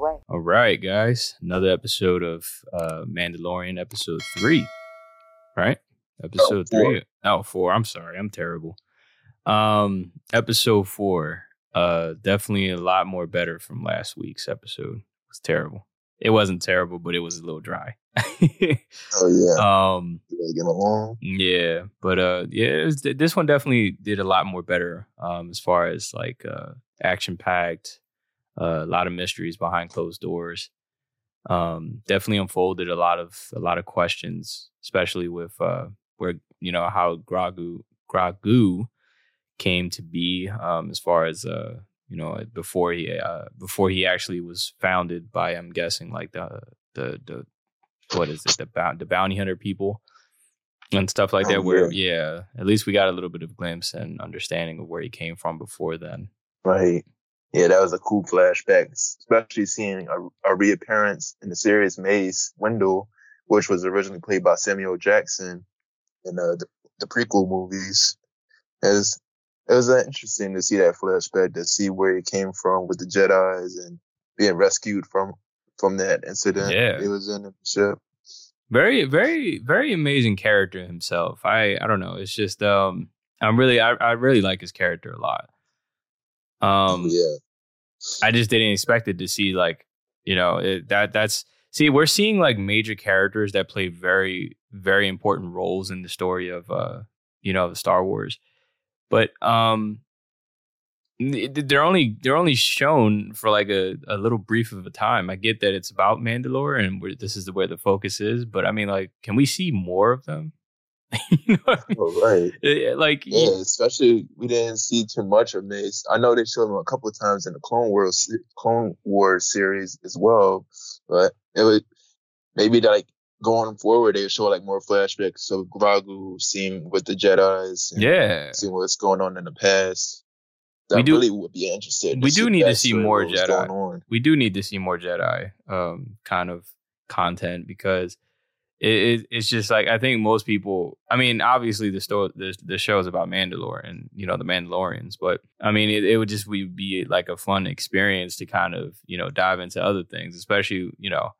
way. All right, guys. Another episode of uh Mandalorian, episode three. Right? Episode four. three. Oh, four. I'm sorry. I'm terrible. Um, episode four. Uh definitely a lot more better from last week's episode. It was terrible. It wasn't terrible, but it was a little dry. Oh yeah, um get along. yeah, but uh, yeah, it was, this one definitely did a lot more better. Um, as far as like uh, action packed, uh, a lot of mysteries behind closed doors. Um, definitely unfolded a lot of a lot of questions, especially with uh, where you know how Grogu Grogu came to be. Um, as far as uh, you know, before he uh, before he actually was founded by, I'm guessing like the the the what is it the bound the bounty hunter people and stuff like Oh, that. Where yeah, at least we got a little bit of glimpse and understanding of where he came from before then. Right. Yeah, that was a cool flashback, especially seeing a, a reappearance in the series Mace Windu, which was originally played by Samuel Jackson in uh, the, the prequel movies. It was, it was uh, interesting to see that flashback, to see where he came from with the Jedi's and being rescued from from that incident. Yeah. It was in the ship. very very very amazing character himself i i don't know it's just um i'm really i, I really like his character a lot um yeah. i just didn't expect it to see like you know it, that that's see we're seeing like major characters that play very very important roles in the story of uh you know the star wars but um they're only they're only shown for like a, a little brief of a time. I get that it's about Mandalore and this is where the focus is, but I mean, like, can we see more of them? you know I mean? Oh, right. Like, Yeah, especially we didn't see too much of Mace. I know they showed him a couple of times in the Clone Wars Clone Wars series as well, but it would maybe like going forward they show like more flashbacks of Grogu seeing with the Jedi's, and yeah, seeing what's going on in the past. We do- really would be interested. we do need to see more Jedi. we do need to see more Jedi um kind of content because it, it it's just like I think most people. I mean, obviously the story the the show is about Mandalore and you know the Mandalorians, but I mean it, it would just be, be like a fun experience to kind of you know dive into other things, especially you know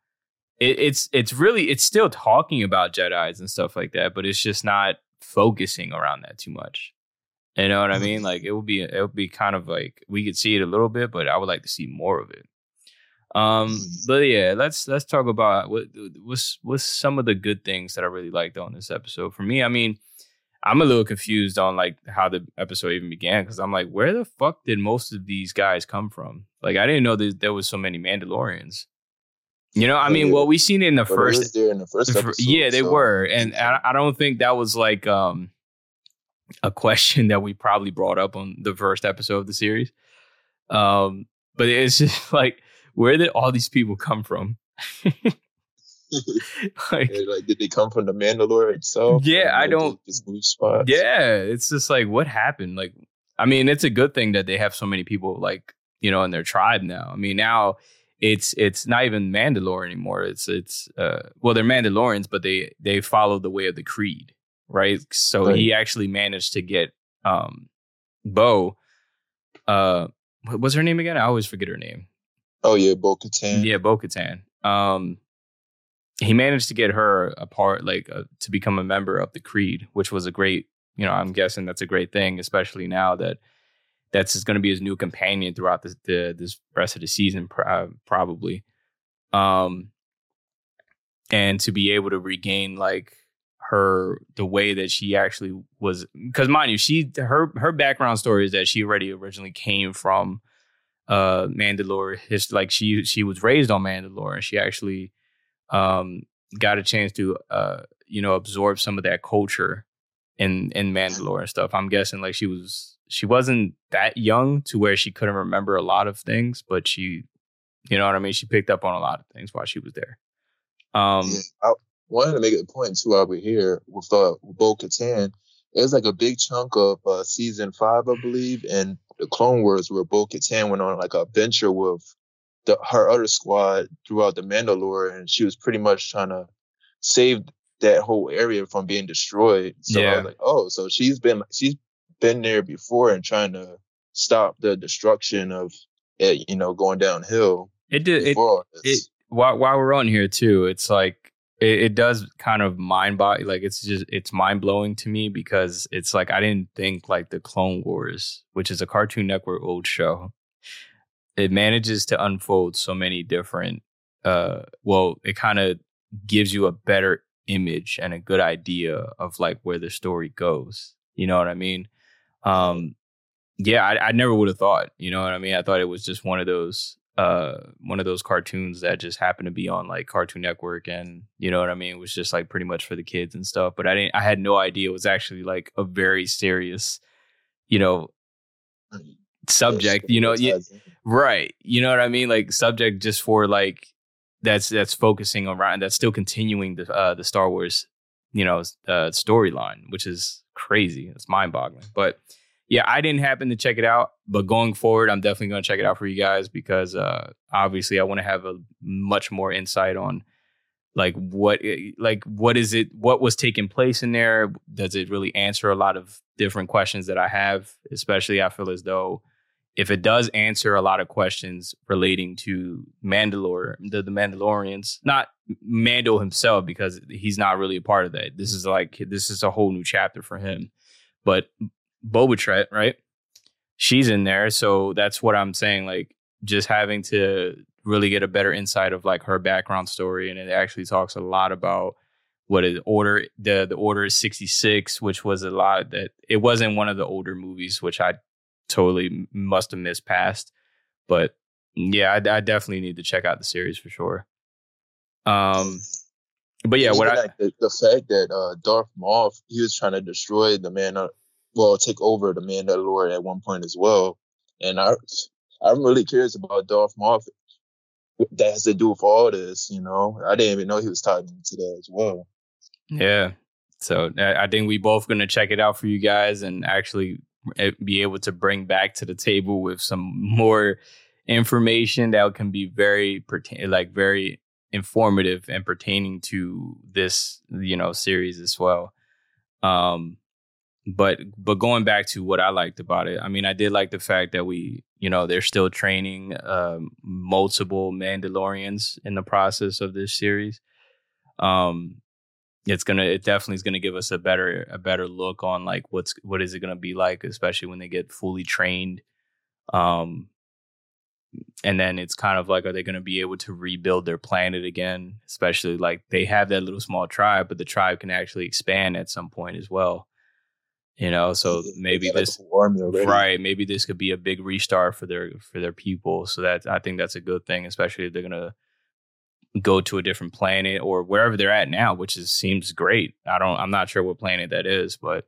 it, it's it's really it's still talking about Jedi's and stuff like that, but it's just not focusing around that too much. You know what I mm-hmm. mean? Like it would be it would be kind of like we could see it a little bit, but I would like to see more of it. Um, but yeah, let's let's talk about what what's what's some of the good things that I really liked on this episode. For me, I mean, I'm a little confused on like how the episode even began because I'm like, where the fuck did most of these guys come from? Like, I didn't know that there was so many Mandalorians. You know, I mean, yeah. well, we seen it in the first in the first episode. yeah, they so- were, and I, I don't think that was like um a question that we probably brought up on the first episode of the series. Um, but it's just like, where did all these people come from? like, like, did they come from the Mandalore itself? Yeah, I don't- Just move spots. yeah, it's just like, what happened? Like, I mean, it's a good thing that they have so many people like you know in their tribe now. I mean, now it's it's not even Mandalore anymore. It's it's uh well, they're Mandalorians, but they they follow the way of the creed, right? So Right. he actually managed to get um Bo. Uh, what was her name again? I always forget her name. Oh yeah, Bo Katan. Yeah, Bo Katan. Um, he managed to get her a part, like uh, to become a member of the Creed, which was a great, you know, I'm guessing that's a great thing, especially now that that's going to be his new companion throughout the, this rest of the season, uh, probably. Um, and to be able to regain like her the way that she actually was, because mind you, she her her background story is that she already originally came from uh Mandalore. His like she she was raised on Mandalore and she actually um got a chance to uh you know absorb some of that culture in in Mandalore and stuff. I'm guessing like she was she wasn't that young to where she couldn't remember a lot of things, but she you know what I mean, she picked up on a lot of things while she was there. Um I wanted to make a point too over here with uh with Bo Katan. There's like a big chunk of uh, season five, I believe, and the Clone Wars where Bo Katan went on like a venture with the her other squad throughout the Mandalore, and she was pretty much trying to save that whole area from being destroyed. So I was like, oh, so she's been she's been there before and trying to stop the destruction of it, you know, going downhill. It did. It, it, while while we're on here too, it's like it, it does kind of mind body like it's just it's mind blowing to me because it's like I didn't think like the Clone Wars, which is a Cartoon Network old show, it manages to unfold so many different. uh Well, it kind of gives you a better image and a good idea of like where the story goes. You know what I mean? Um, yeah, I, I never would have thought. You know what I mean? I thought it was just one of those uh one of those cartoons that just happened to be on like Cartoon Network and you know what I mean? It was just like pretty much for the kids and stuff. But I didn't I had no idea it was actually like a very serious, you know, subject. You know, yeah, right. You know what I mean? Like subject just for like that's that's focusing around that's still continuing the uh the Star Wars, you know, uh storyline, which is crazy. It's mind boggling. But yeah, I didn't happen to check it out, but going forward, I'm definitely going to check it out for you guys because uh, obviously I want to have a much more insight on like what like what is it what was taking place in there? Does it really answer a lot of different questions that i have? Especially i feel as though if it does answer a lot of questions relating to mandalore the, the mandalorians not mando himself because he's not really a part of that. This is like this is a whole new chapter for him. But Boba right? She's in there, so that's what I'm saying. Like just having to really get a better insight of like her background story, and it actually talks a lot about what is order the the order is 66 which was a lot that it wasn't one of the older movies which i totally must have missed past but yeah I, I, definitely need to check out the series for sure um but yeah what I, the, the, fact that uh darth maul he was trying to destroy the man well take over the Mandalore at one point as well. And I I'm really curious about Darth Maul. That has to do with all this, you know. I didn't even know he was tied into that as well. Yeah. So I think we both to check it out for you guys and actually eh, be able to bring back to the table with some more information that can be very like very informative and pertaining to this you know series as well. Um, but but going back to what I liked about it, I mean, I did like the fact that we, you know, they're still training um, multiple Mandalorians in the process of this series. Um, it's gonna, it definitely is gonna give us a better a better look on like what's what is it gonna be like, especially when they get fully trained. Um, and then it's kind of like, are they gonna be able to rebuild their planet again? Especially like they have that little small tribe, but the tribe can actually expand at some point as well you know so maybe this right maybe this could be a big restart for their for their people so that i think that's a good thing especially if they're gonna go to a different planet or wherever they're at now which is seems great i don't i'm not sure what planet that is but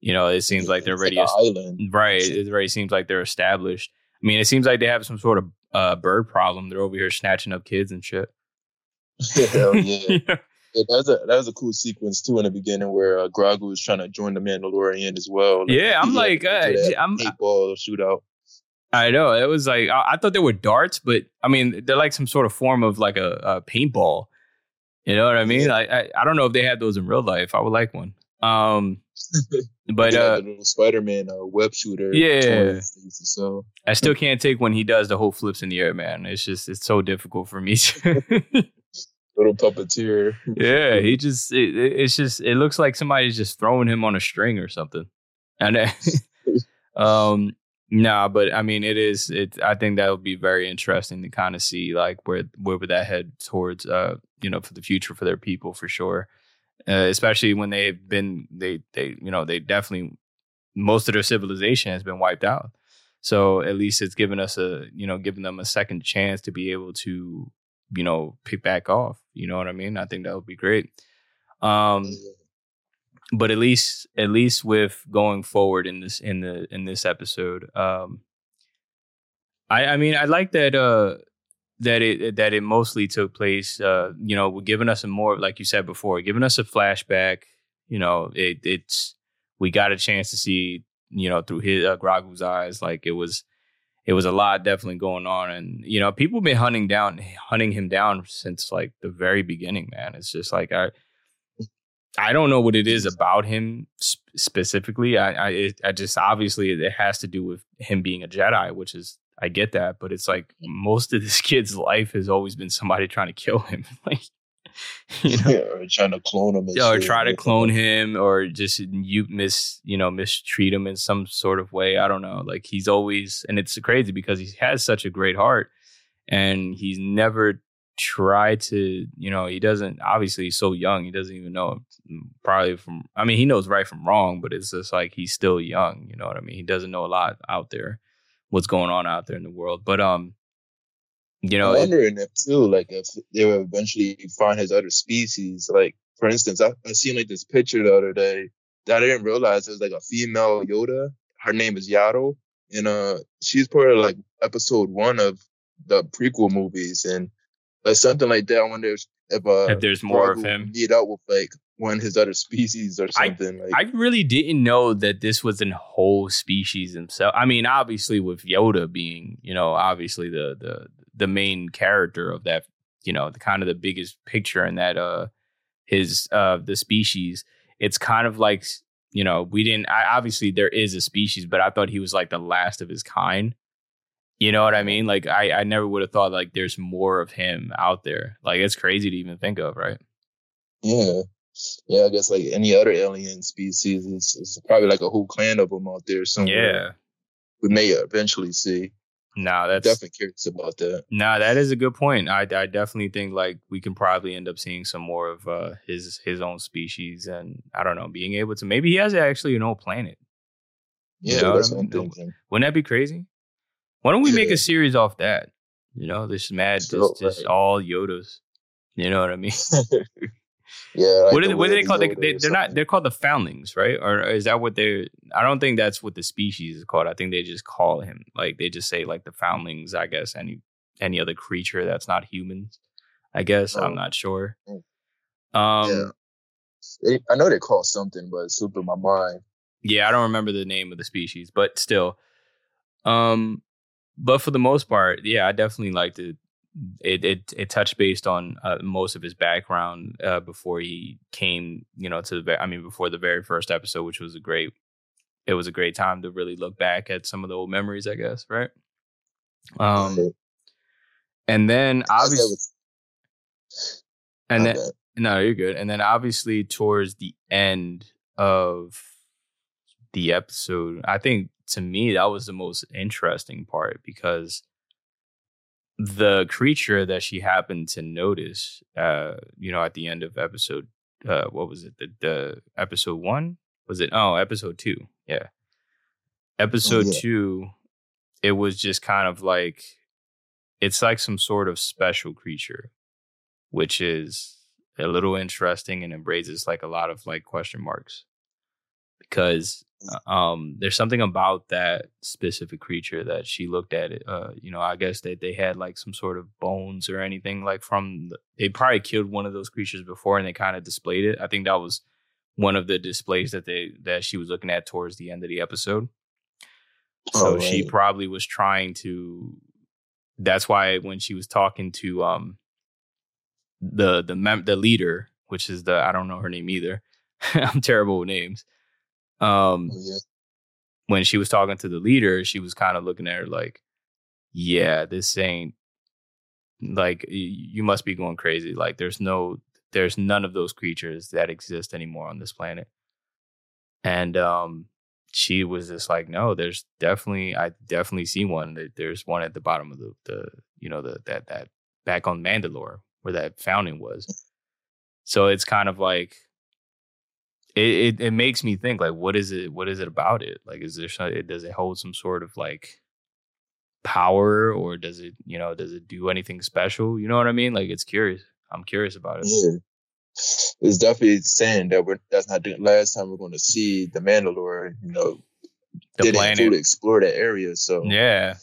you know it seems like they're already like island. right it already seems like they're established i mean it seems like they have some sort of uh, bird problem they're over here snatching up kids and shit Hell yeah. yeah. Yeah, that was a that was a cool sequence too in the beginning where uh, Grogu was trying to join the Mandalorian as well. Like, yeah, I'm like, uh, I'm paintball shootout. I know it was like I, I, thought they were darts, but I mean they're like some sort of form of like a, a paintball. You know what I mean? Yeah. I, I, I don't know if they had those in real life. I would like one. Um, but uh, the little Spider-Man uh, web shooter. Yeah. So I still can't take when he does the whole flips in the air, man. It's just it's so difficult for me. little puppeteer. yeah, he just it, it's just it looks like somebody's just throwing him on a string or something. And um nah, but I mean it is it I think that would be very interesting to kind of see like where where would that head towards uh you know for the future for their people for sure. Uh, especially when they've been they they you know they definitely most of their civilization has been wiped out. So at least it's given us a you know given them a second chance to be able to you know, pick back off. You know what I mean? I think that would be great. Um, but at least, at least with going forward in this in the in this episode, um, I I mean, I like that uh that it that it mostly took place. Uh, you know, giving us a more like you said before, giving us a flashback. You know, it it's we got a chance to see you know through his uh, Grogu's eyes, like it was it was a lot definitely going on. And you know people have been hunting down hunting him down since like the very beginning man. It's just like i i don't know what it is about him sp- specifically. I i it, i just obviously it has to do with him being a jedi which is I get that, but it's like most of this kid's life has always been somebody trying to kill him. like you know, yeah, or trying to clone him, or try to clone him, or just you miss, you know, mistreat him in some sort of way. I don't know. Like he's always, and it's crazy because he has such a great heart, and he's never tried to, you know, he doesn't. Obviously, he's so young; he doesn't even know probably from. I mean, he knows right from wrong, but it's just like he's still young. You know what I mean? He doesn't know a lot out there, what's going on out there in the world. But um, you know, I'm wondering if too, like if they will eventually find his other species. Like, for instance, I, I seen like this picture the other day that I didn't realize it was like a female Yoda. Her name is Yaddle, and uh, she's part of like episode one of the prequel movies, and like something like that. I wonder if if, uh, if there's more of him meet up with like one of his other species or something. I, like, I really didn't know that this was a whole species himself. I mean, obviously with Yoda being, you know, obviously the the the main character of that, you know, the kind of the biggest picture in that uh his uh the species. It's kind of like you know we didn't. I, obviously there is a species, but I thought he was like the last of his kind. You know what I mean? Like I I never would have thought like there's more of him out there. Like it's crazy to even think of, right? Yeah. Yeah, I guess like any other alien species, it's, it's probably like a whole clan of them out there somewhere. Yeah, we may eventually see. No, that's definitely curious about that. No, that is a good point. I, I definitely think like we can probably end up seeing some more of uh, his his own species, and I don't know, being able to maybe he has actually an old planet. Yeah, you know that's I mean? Wouldn't that be crazy? Why don't we yeah. make a series off that? You know, this mad, just, just all Yodas. You know what I mean? Yeah. Like what, the what do they call? They, they, they're not. They're called the foundlings, right? Or is that what they're? I don't think that's what the species is called. I think they just call him like they just say like the foundlings. I guess any any other creature that's not humans. I guess oh. I'm not sure. Mm. Um, yeah. They, I know they call something, but it's slipping my mind. Yeah, I don't remember the name of the species, but still. Um, but for the most part, yeah, I definitely like to it it it touched based on uh, most of his background uh, before he came, you know, to the I mean before the very first episode, which was a great. It was a great time to really look back at some of the old memories, I guess, right? Um, and then obviously, and then no, you're good. And then obviously towards the end of the episode, I think to me that was the most interesting part because the creature that she happened to notice, uh, you know, at the end of episode, uh, what was it? The, the episode one was it? Oh, episode two. Yeah, episode oh, yeah. two. It was just kind of like it's like some sort of special creature, which is a little interesting and embraces like a lot of like question marks because um, there's something about that specific creature that she looked at it. Uh, you know, I guess that they had like some sort of bones or anything like from the, they probably killed one of those creatures before and they kind of displayed it. I think that was one of the displays that they that she was looking at towards the end of the episode. So oh, right. she probably was trying to. That's why when she was talking to um the the mem- the leader, which is the I don't know her name either. I'm terrible with names um, oh, yeah. When she was talking to the leader, she was kind of looking at her like, "Yeah, this ain't like you must be going crazy. Like, there's no, there's none of those creatures that exist anymore on this planet." And um, she was just like, "No, there's definitely, I definitely see one. There's one at the bottom of the, the you know, the that that back on Mandalore where that fountain was." So it's kind of like it, it, it makes me think like what is it what is it about it like is there some, does it hold some sort of like power or does it you know does it do anything special you know what i mean like it's curious i'm curious about it yeah it's definitely saying that we're that's not the last time we're going to see the mandalore you know the didn't planet. fully explore that area so yeah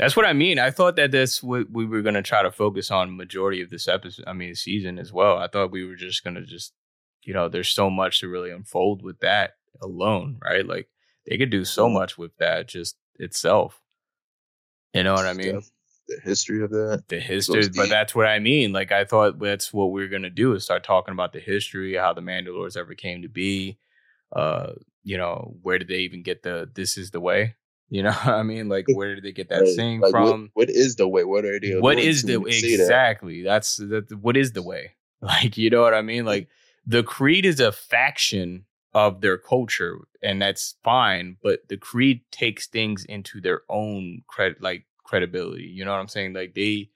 that's what I mean. I thought that that's what we were going to try to focus on majority of this episode. I mean, season as well. I thought we were just going to just you know, there's so much to really unfold with that alone, right? Like they could do so much with that just itself. You know what I mean? The history of that. The history, but that's what I mean. Like I thought that's what we are gonna do is start talking about the history, how the Mandalores ever came to be. Uh, you know, where did they even get the "this is the way"? You know what I mean? Like, where did they get that Right. saying Like, what- from? what is the way? What are they? what is the say that? exactly? That's that. What is the way? Like, you know what I mean? Like, the creed is a faction of their culture, and that's fine. But the creed takes things into their own credit, like credibility. You know what I'm saying? Like they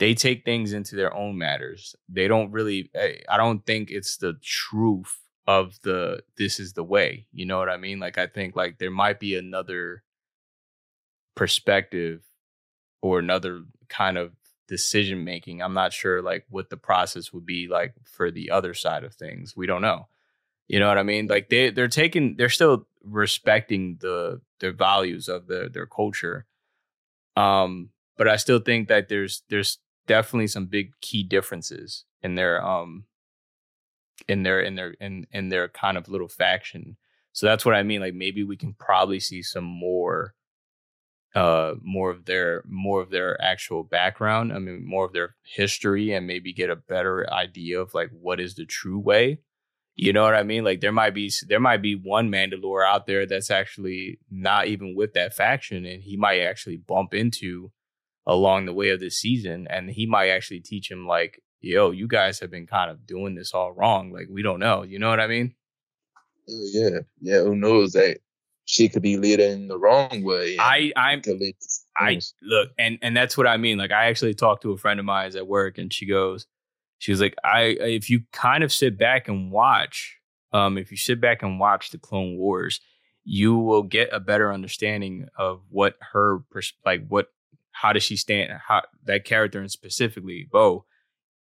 they take things into their own matters. They don't really. I I don't think it's the truth of the this is the way. You know what I mean? Like I think like there might be another perspective or another kind of decision making. I'm not sure like what the process would be like for the other side of things. We don't know. You know what I mean? Like they they're taking they're still respecting the their values of the their culture. Um but I still think that there's there's definitely some big key differences in their um in their in their in in their kind of little faction. So that's what I mean. Like maybe we can probably see some more uh more of their more of their actual background i mean more of their history and maybe get a better idea of like what is the true way. You know what i mean? Like there might be there might be one mandalore out there that's actually not even with that faction and he might actually bump into along the way of this season and he might actually teach him like yo you guys have been kind of doing this all wrong. Like we don't know. You know what i mean? Oh, yeah, yeah. Who knows that she could be leading the wrong way? i i'm lead I look, and and that's what I mean. Like I actually talked to a friend of mine at work, and she goes, she was like, I if you kind of sit back and watch, um, if you sit back and watch the Clone Wars, you will get a better understanding of what her pers- like what how does she stand how that character and specifically Bo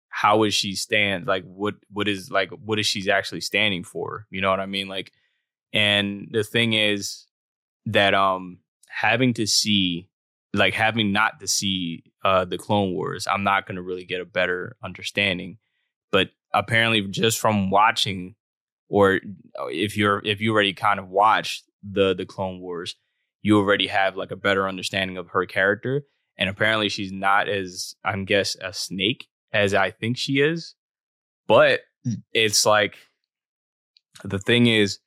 how is she stand like what what is like what is she's actually standing for you know what i mean like and the thing is that um having to see like having not to see uh the clone wars i'm not going to really get a better understanding. But apparently just from watching or if you're if you already kind of watched the the clone wars you already have like a better understanding of her character. And apparently she's not as i'm guess a snake as i think she is. But Hmm. it's like the thing is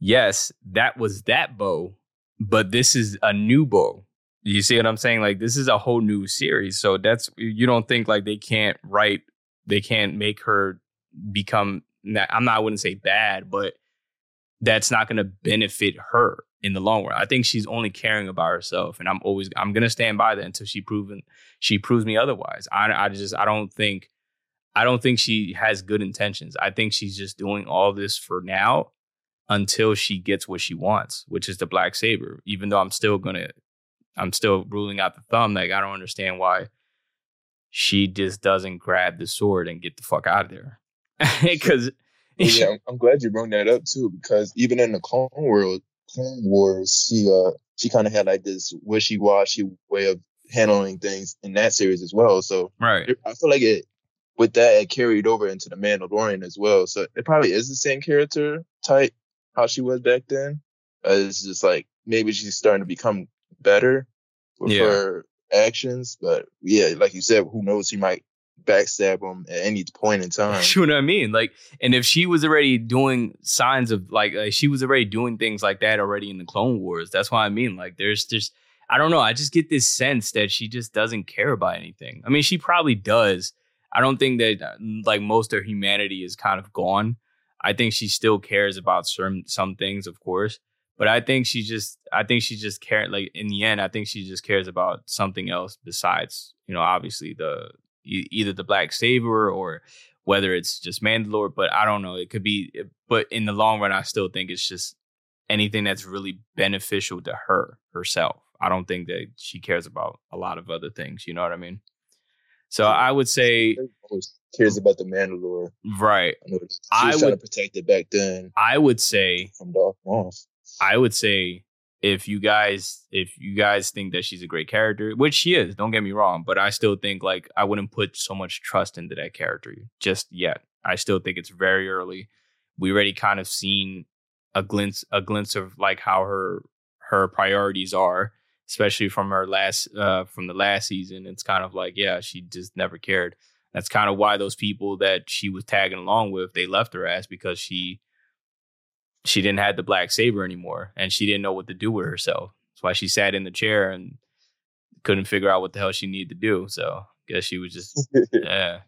yes that was that bow but this is a new bow. You see what i'm saying? Like this is a whole new series so that's you don't think like they can't write they can't make her become i'm not i wouldn't say bad but that's not going to benefit her in the long run. I think she's only caring about herself and i'm always i'm going to stand by that until she proven she proves me otherwise. I i just i don't think i don't think she has good intentions. I think she's just doing all this for now until she gets what she wants which is the black saber even though i'm still to i'm still ruling out the thumb like i don't understand why she just doesn't grab the sword and get the fuck out of there because yeah, I'm, I'm glad you brought that up too, because even in the Clone World, Clone Wars, she uh she kind of had like this wishy-washy way of handling things in that series as well. So right I feel like it with that it carried over into the Mandalorian as well. So it probably is the same character type how she was back then. Uh, it's just like maybe she's starting to become better with Yeah. her actions, but yeah, like you said, who knows? She might backstab him at any point in time. you know what I mean? Like, and if she was already doing signs of like, like she was already doing things like that already in the Clone Wars. That's why I mean, like, there's just I don't know. I just get this sense that she just doesn't care about anything. I mean, she probably does. I don't think that uh, like most of her humanity is kind of gone. I think she still cares about certain some things, of course. But I think she just I think she just care like in the end, I think she just cares about something else besides, you know, obviously the either the black saber or whether it's just Mandalore, but I don't know. It could be but in the long run I still think it's just anything that's really beneficial to her herself. I don't think that she cares about a lot of other things, you know what I mean? So I would say cares about the Mandalore. right. I know I would- to protect it back then I would say from Darth Maul. I would say if you guys if you guys think that she's a great character, which she is, don't get me wrong, but I still think like I wouldn't put so much trust into that character just yet. I still think it's very early. We already kind of seen a glimpse a glimpse of like how her her priorities are, especially from her last uh from the last season. It's kind of like, yeah, she just never cared. That's kind of why those people that she was tagging along with, they left her ass because she she didn't have the black saber anymore and she didn't know what to do with herself That's why she sat in the chair and couldn't figure out what the hell she needed to do. So I guess she was just yeah.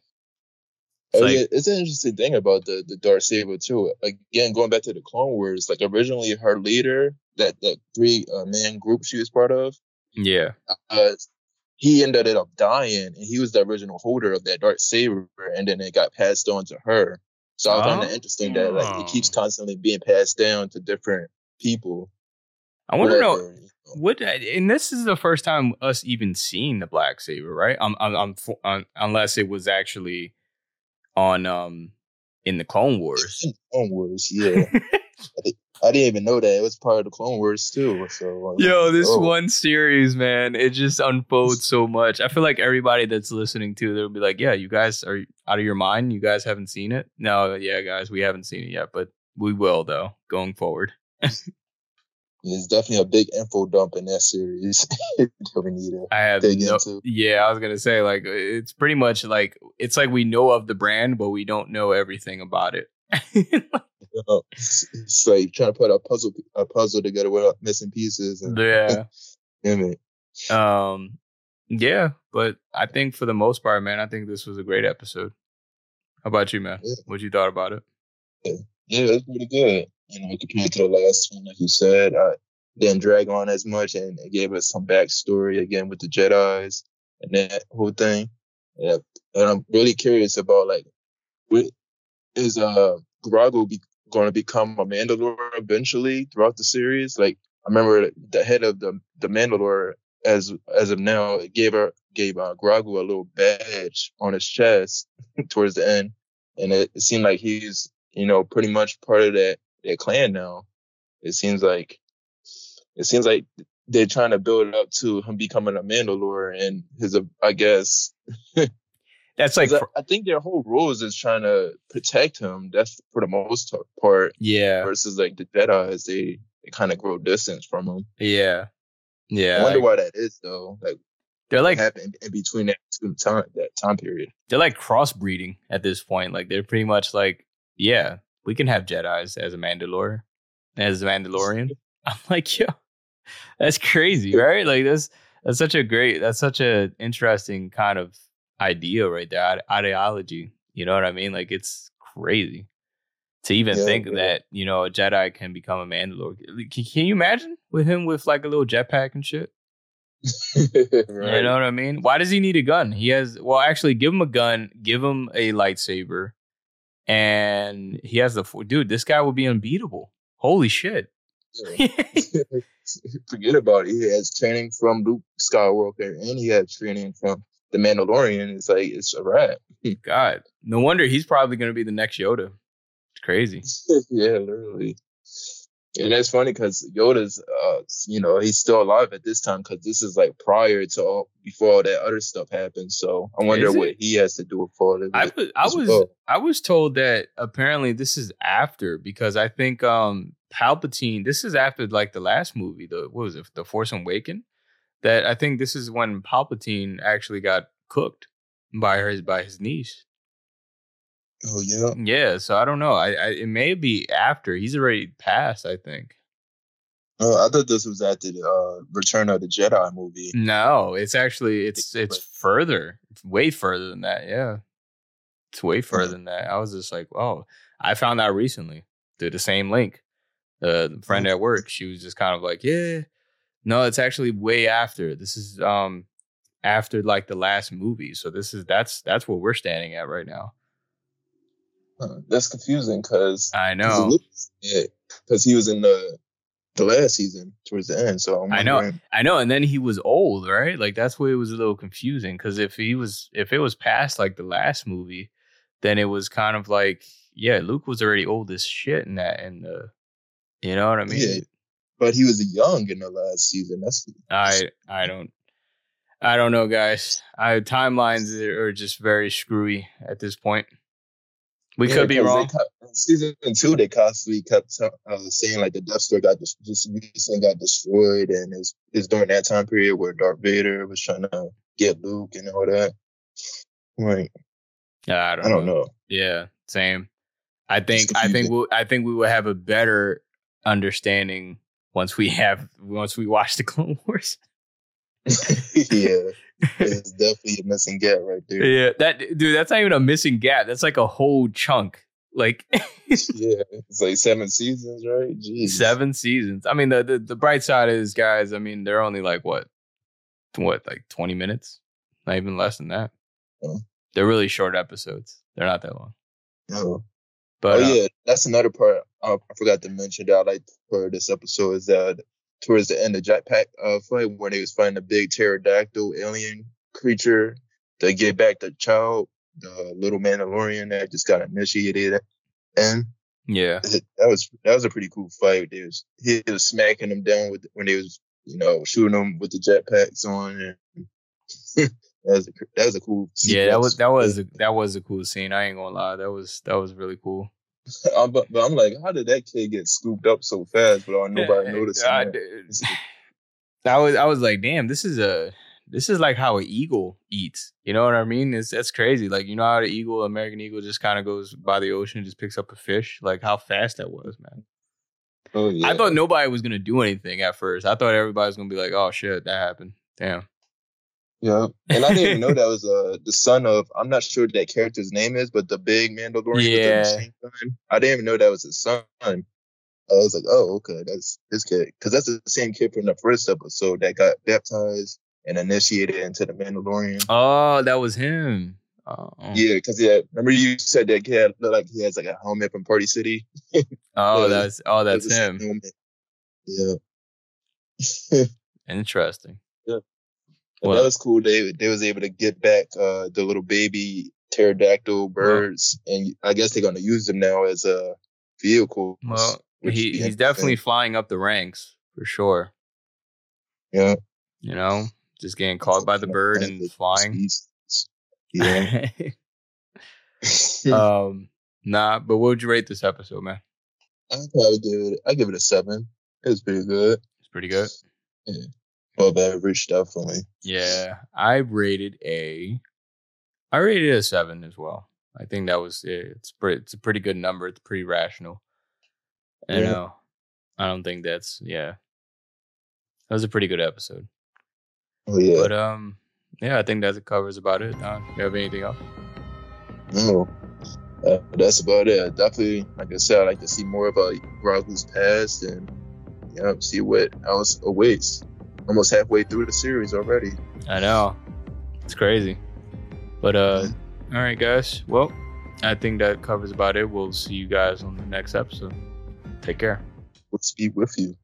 It's, oh, like, yeah, it's an interesting thing about the the Dark Saber too. Again, going back to the Clone Wars, like originally her leader, that that three uh, man group she was part of, yeah, uh, he ended up dying, and he was the original holder of that dark saber, and then it got passed on to her. So I found oh. it interesting that like it keeps oh. constantly being passed down to different people. I want to know what, and this is the first time us even seeing the black saber, right? I'm, I'm, I'm, I'm unless it was actually on um in the Clone Wars. Clone Wars, yeah. I didn't even know that it was part of the Clone Wars too. So yo, this oh. one series, man, it just unfolds so much. I feel like everybody that's listening to, they'll be like, "Yeah, you guys are out of your mind. You guys haven't seen it." No, yeah, guys, we haven't seen it yet, but we will though going forward. There's definitely a big info dump in that series that we need to I have dig no, into. Yeah, I was gonna say like it's pretty much like it's like we know of the brand, but we don't know everything about it. it's like trying to put a puzzle a puzzle together without missing pieces. And, yeah. Damn it. Um. Yeah, but I think for the most part, man, I think this was a great episode. How about you, man? Yeah. What you thought about it? Yeah, yeah it's pretty good. You know, compared to the last one, like you said, I didn't drag on as much, and it gave us some backstory again with the Jedi's and that whole thing. Yeah, and I'm really curious about like, what is uh Grogu be, going to become a Mandalore eventually throughout the series? Like I remember the head of the the Mandalore as as of now gave her gave uh, Grogu a little badge on his chest towards the end, and it, it, seemed like he's you know pretty much part of that that clan now. It seems like it seems like they're trying to build it up to him becoming a Mandalore and his I guess That's like I, I, think their whole rules is trying to protect him. That's for the most part. Yeah. Versus like the Jedi, they they kind of grow distance from him. Yeah. Yeah. I wonder like, why that is though. Like they're like in, in between that time that time period. They're like crossbreeding at this point. Like they're pretty much like, yeah, we can have Jedi's as a Mandalore, as a Mandalorian. I'm like, yo, that's crazy, right? Like that's that's such a great, that's such a interesting kind of idea right there, ideology. You know what I mean? Like it's crazy to even yeah, think yeah. that you know a Jedi can become a Mandalore. Can, can you imagine with him with like a little jetpack and shit? right. You know what I mean? Why does he need a gun? He has well, actually, give him a gun, give him a lightsaber, and he has the dude. This guy would be unbeatable. Holy shit! Yeah. Forget about it. He has training from Luke Skywalker, and he has training from the Mandalorian, it's like it's a wrap. God, no wonder he's probably going to be the next Yoda. It's crazy. yeah, literally. And that's funny because Yoda's, uh, you know, he's still alive at this time because this is like prior to all, before all that other stuff happened. So I wonder what he has to do with all of I was, I was, well. I was told that apparently this is after because I think um Palpatine. This is after like the last movie, the what was it, The Force Awakens that I think this is when Palpatine actually got cooked by her by his niece. Oh yeah, yeah. So I don't know. I, I it may be after he's already passed. I think. Oh, I thought this was at the uh, Return of the Jedi movie. No, it's actually it's it's further. It's way further than that. Yeah, it's way further than that. I was just like, oh, I found out recently through the same link. Uh, the friend at work, she was just kind of like, yeah, no, it's actually way after. This is um after like the last movie. So this is that's that's what we're standing at right now. Huh, that's confusing because I know because he was in the the last season towards the end. So I'm i know, I know, and then he was old, right? Like that's why it was a little confusing. Because if he was, if it was past like the last movie, then it was kind of like, yeah, Luke was already old as shit in that, and the, you know what I mean? Yeah, but he was young in the last season. That's I I don't I don't know, guys. I timelines are just very screwy at this point. We yeah, could be wrong. Kept, season two, they constantly kept uh, saying like the Death Star got just recently got destroyed, and it's it's during that time period where Darth Vader was trying to get Luke and all that. Right. Yeah, I don't. I don't know. know. Yeah, same. I think I think we I think we will have a better understanding once we have once we watch the Clone Wars. yeah, it's definitely a missing gap right there. Yeah, that dude, that's not even a missing gap. That's like a whole chunk. Like yeah, it's like seven seasons, right? Jeez. seven seasons. I mean, the, the the bright side is, guys. I mean, they're only like what, what, like twenty minutes, not even less than that. Oh. They're really short episodes. They're not that long. No. But oh uh, yeah, that's another part uh, I forgot to mention that I like for this episode is that towards the end of Jetpack uh, fight when they was fighting a big pterodactyl alien creature to get back the child, the little Mandalorian that just got initiated, and yeah, that was that was a pretty cool fight. They was he was smacking them down with when they was you know shooting them with the jetpacks on. And that was a, that was a cool. yeah, that was that was a, that was a cool scene. I ain't gonna lie, that was that was really cool. I'm, but, but I'm like, how did that kid get scooped up so fast without nobody Yeah, noticing? I. I was I was like, damn, this is a this is like how an eagle eats. You know what I mean? It's that's crazy. Like you know how the eagle, American eagle, just kind of goes by the ocean and just picks up a fish. Like how fast that was, man. Oh yeah. I thought nobody was gonna do anything at first. I thought everybody was gonna be like, oh shit, that happened. Damn. Yeah, and I didn't even know that was uh the son of. I'm not sure what that character's name is, but the big Mandalorian Yeah. with the machine gun. I didn't even know that was his son. I was like, oh, okay, that's his kid, because that's the same kid from the first episode that got baptized and initiated into the Mandalorian. Oh, that was him. Oh, Yeah, because yeah, remember you said that kid looked like he has like a helmet from Party City. oh, Yeah. that's oh, that's It was the same him. Yeah. Interesting. But Well- that was cool. They they was able to get back uh, the little baby pterodactyl birds, and I guess they're gonna use them now as a vehicle. Well, he he's definitely flying up the ranks for sure. yeah. You know, just getting caught by the bird and flying. Yeah. um, nah, but what would you rate this episode, man? I probably give it. I give it a seven. It was pretty good. It's pretty good. Above average, definitely. Yeah, I rated a, I rated a seven as well. I think that was it's pretty. It's a pretty good number. It's pretty rational. I Yeah. know. I don't think that's yeah. That was a pretty good episode. Oh yeah. But um, yeah, I think that covers about it. Uh, you have anything else? No. Uh, that's about it. Definitely, like I said, I like to see more about Grogu's past and you know, see what else awaits. Almost halfway through the series already. I know. It's crazy. But uh all right guys. Well, I think that covers about it. We'll see you guys on the next episode. Take care. Let's be with you.